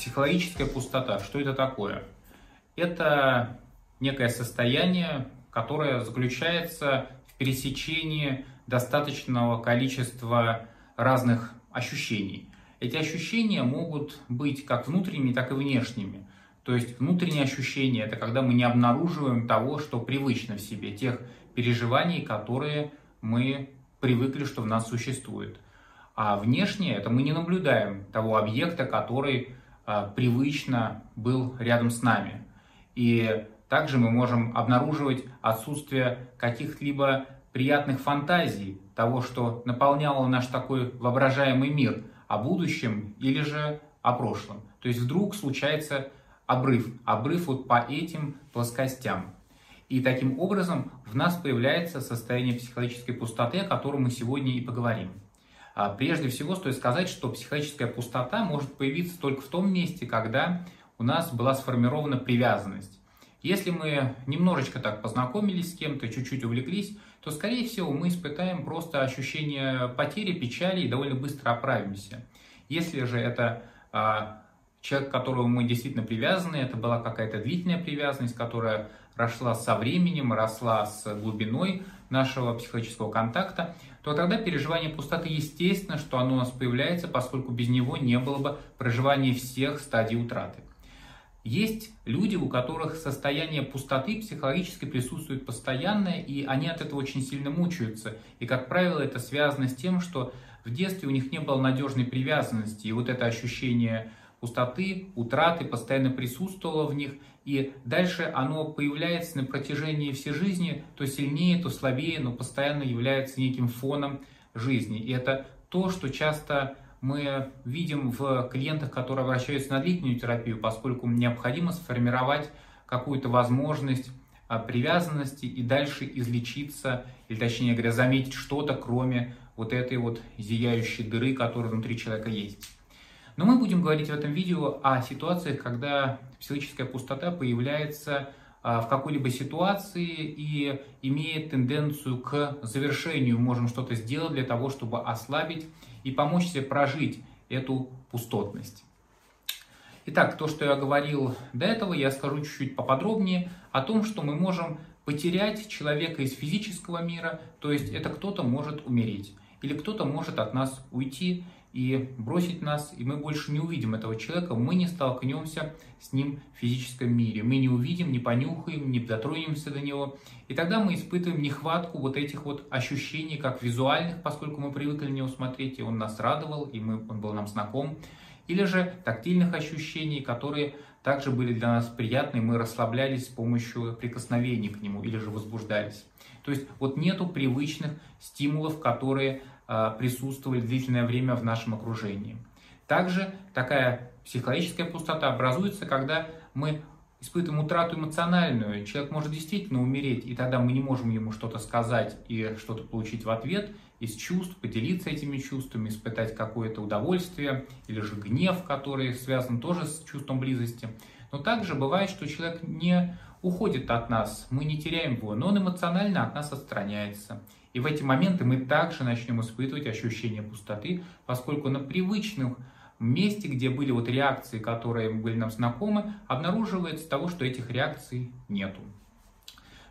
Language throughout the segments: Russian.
психологическая пустота. Что это такое? Это некое состояние, которое заключается в пересечении достаточного количества разных ощущений. Эти ощущения могут быть как внутренними, так и внешними. То есть внутренние ощущения – это когда мы не обнаруживаем того, что привычно в себе, тех переживаний, которые мы привыкли, что в нас существует. А внешнее – это мы не наблюдаем того объекта, который привычно был рядом с нами. И также мы можем обнаруживать отсутствие каких-либо приятных фантазий, того, что наполняло наш такой воображаемый мир о будущем или же о прошлом. То есть вдруг случается обрыв, обрыв вот по этим плоскостям. И таким образом в нас появляется состояние психологической пустоты, о котором мы сегодня и поговорим. А, прежде всего стоит сказать, что психологическая пустота может появиться только в том месте, когда у нас была сформирована привязанность. Если мы немножечко так познакомились с кем-то, чуть-чуть увлеклись, то, скорее всего, мы испытаем просто ощущение потери, печали и довольно быстро оправимся. Если же это а, человек, к которому мы действительно привязаны, это была какая-то длительная привязанность, которая росла со временем, росла с глубиной нашего психологического контакта, то тогда переживание пустоты естественно, что оно у нас появляется, поскольку без него не было бы проживания всех стадий утраты. Есть люди, у которых состояние пустоты психологически присутствует постоянное, и они от этого очень сильно мучаются. И, как правило, это связано с тем, что в детстве у них не было надежной привязанности, и вот это ощущение пустоты, утраты постоянно присутствовало в них, и дальше оно появляется на протяжении всей жизни, то сильнее, то слабее, но постоянно является неким фоном жизни. И это то, что часто мы видим в клиентах, которые обращаются на длительную терапию, поскольку необходимо сформировать какую-то возможность а, привязанности и дальше излечиться, или точнее говоря, заметить что-то, кроме вот этой вот зияющей дыры, которая внутри человека есть. Но мы будем говорить в этом видео о ситуациях, когда психическая пустота появляется а, в какой-либо ситуации и имеет тенденцию к завершению. Можем что-то сделать для того, чтобы ослабить и помочь себе прожить эту пустотность. Итак, то, что я говорил до этого, я скажу чуть-чуть поподробнее о том, что мы можем потерять человека из физического мира, то есть это кто-то может умереть, или кто-то может от нас уйти, и бросить нас, и мы больше не увидим этого человека, мы не столкнемся с ним в физическом мире. Мы не увидим, не понюхаем, не дотронемся до него. И тогда мы испытываем нехватку вот этих вот ощущений, как визуальных, поскольку мы привыкли на него смотреть, и он нас радовал, и мы, он был нам знаком. Или же тактильных ощущений, которые также были для нас приятны, мы расслаблялись с помощью прикосновений к нему или же возбуждались. То есть вот нету привычных стимулов, которые присутствовали длительное время в нашем окружении. Также такая психологическая пустота образуется, когда мы испытываем утрату эмоциональную. Человек может действительно умереть, и тогда мы не можем ему что-то сказать и что-то получить в ответ из чувств, поделиться этими чувствами, испытать какое-то удовольствие или же гнев, который связан тоже с чувством близости. Но также бывает, что человек не уходит от нас, мы не теряем его, но он эмоционально от нас отстраняется. И в эти моменты мы также начнем испытывать ощущение пустоты, поскольку на привычном месте, где были вот реакции, которые были нам знакомы, обнаруживается того, что этих реакций нету.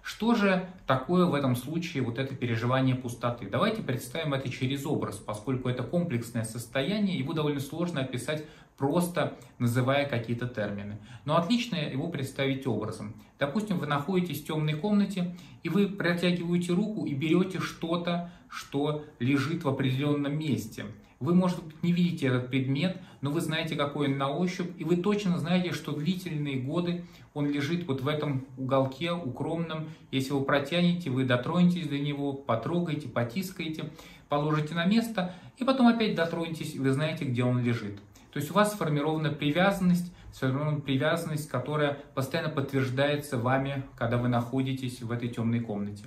Что же такое в этом случае вот это переживание пустоты? Давайте представим это через образ, поскольку это комплексное состояние, его довольно сложно описать просто называя какие-то термины. Но отлично его представить образом. Допустим, вы находитесь в темной комнате, и вы протягиваете руку и берете что-то, что лежит в определенном месте. Вы, может быть, не видите этот предмет, но вы знаете, какой он на ощупь, и вы точно знаете, что длительные годы он лежит вот в этом уголке укромном. Если вы протянете, вы дотронетесь до него, потрогаете, потискаете, положите на место, и потом опять дотронетесь, и вы знаете, где он лежит. То есть у вас сформирована привязанность, сформирована привязанность, которая постоянно подтверждается вами, когда вы находитесь в этой темной комнате.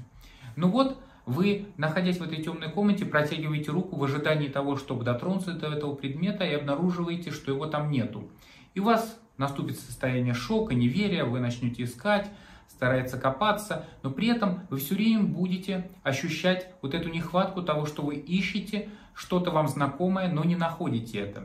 Ну вот, вы, находясь в этой темной комнате, протягиваете руку в ожидании того, чтобы дотронуться до этого предмета и обнаруживаете, что его там нету. И у вас наступит состояние шока, неверия, вы начнете искать, старается копаться, но при этом вы все время будете ощущать вот эту нехватку того, что вы ищете, что-то вам знакомое, но не находите это.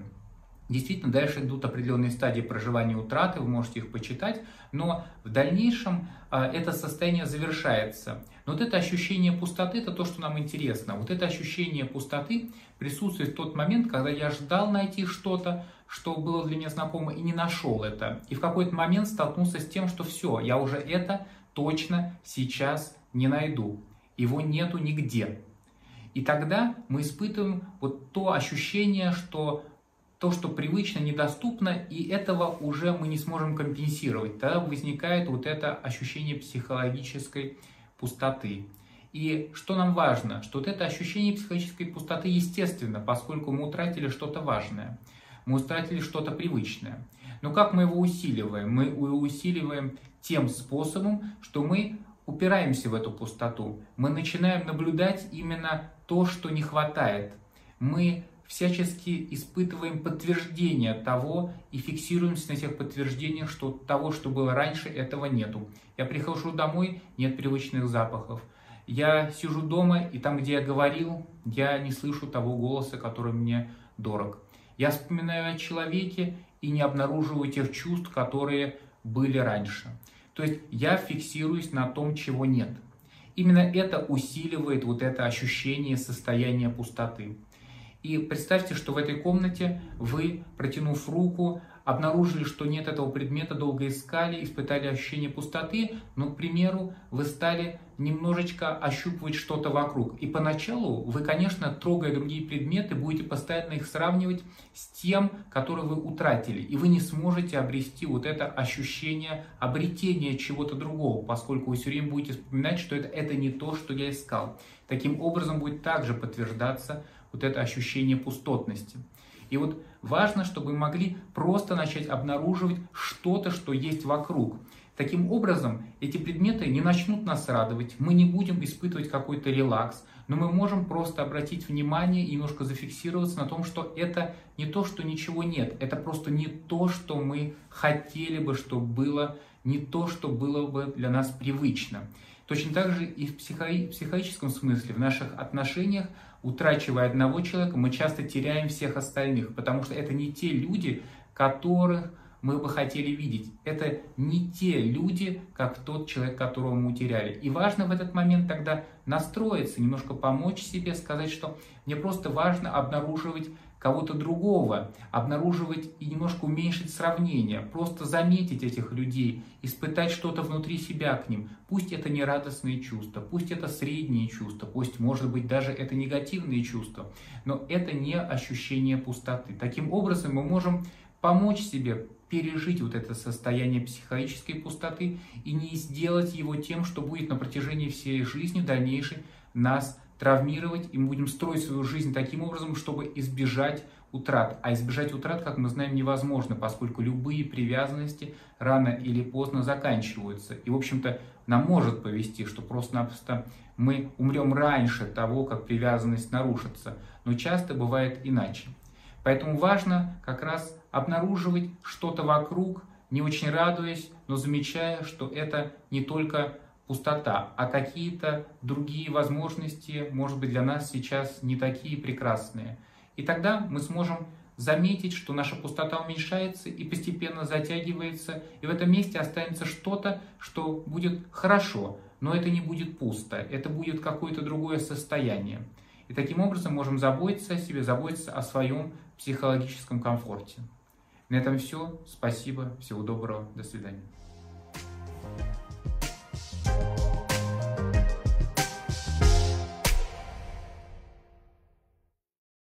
Действительно, дальше идут определенные стадии проживания утраты, вы можете их почитать, но в дальнейшем а, это состояние завершается. Но вот это ощущение пустоты, это то, что нам интересно. Вот это ощущение пустоты присутствует в тот момент, когда я ждал найти что-то, что было для меня знакомо, и не нашел это. И в какой-то момент столкнулся с тем, что все, я уже это точно сейчас не найду. Его нету нигде. И тогда мы испытываем вот то ощущение, что то, что привычно, недоступно, и этого уже мы не сможем компенсировать. Тогда возникает вот это ощущение психологической пустоты. И что нам важно? Что вот это ощущение психологической пустоты естественно, поскольку мы утратили что-то важное, мы утратили что-то привычное. Но как мы его усиливаем? Мы его усиливаем тем способом, что мы упираемся в эту пустоту. Мы начинаем наблюдать именно то, что не хватает. Мы всячески испытываем подтверждение того и фиксируемся на тех подтверждениях, что того, что было раньше, этого нету. Я прихожу домой, нет привычных запахов. Я сижу дома, и там, где я говорил, я не слышу того голоса, который мне дорог. Я вспоминаю о человеке и не обнаруживаю тех чувств, которые были раньше. То есть я фиксируюсь на том, чего нет. Именно это усиливает вот это ощущение состояния пустоты. И представьте, что в этой комнате вы, протянув руку, обнаружили, что нет этого предмета, долго искали, испытали ощущение пустоты, но, к примеру, вы стали немножечко ощупывать что-то вокруг. И поначалу вы, конечно, трогая другие предметы, будете постоянно их сравнивать с тем, который вы утратили. И вы не сможете обрести вот это ощущение обретения чего-то другого, поскольку вы все время будете вспоминать, что это, это не то, что я искал. Таким образом будет также подтверждаться вот это ощущение пустотности. И вот важно, чтобы мы могли просто начать обнаруживать что-то, что есть вокруг. Таким образом, эти предметы не начнут нас радовать, мы не будем испытывать какой-то релакс, но мы можем просто обратить внимание и немножко зафиксироваться на том, что это не то, что ничего нет, это просто не то, что мы хотели бы, чтобы было, не то, что было бы для нас привычно. Точно так же и в психологическом смысле, в наших отношениях утрачивая одного человека, мы часто теряем всех остальных, потому что это не те люди, которых мы бы хотели видеть. Это не те люди, как тот человек, которого мы утеряли. И важно в этот момент тогда настроиться, немножко помочь себе, сказать, что мне просто важно обнаруживать кого-то другого, обнаруживать и немножко уменьшить сравнение, просто заметить этих людей, испытать что-то внутри себя к ним. Пусть это не радостные чувства, пусть это средние чувства, пусть, может быть, даже это негативные чувства, но это не ощущение пустоты. Таким образом, мы можем помочь себе пережить вот это состояние психологической пустоты и не сделать его тем, что будет на протяжении всей жизни в дальнейшей нас травмировать, и мы будем строить свою жизнь таким образом, чтобы избежать утрат. А избежать утрат, как мы знаем, невозможно, поскольку любые привязанности рано или поздно заканчиваются. И, в общем-то, нам может повести, что просто-напросто мы умрем раньше того, как привязанность нарушится. Но часто бывает иначе. Поэтому важно как раз обнаруживать что-то вокруг, не очень радуясь, но замечая, что это не только пустота, а какие-то другие возможности, может быть, для нас сейчас не такие прекрасные. И тогда мы сможем заметить, что наша пустота уменьшается и постепенно затягивается, и в этом месте останется что-то, что будет хорошо, но это не будет пусто, это будет какое-то другое состояние. И таким образом можем заботиться о себе, заботиться о своем психологическом комфорте. На этом все. Спасибо. Всего доброго. До свидания.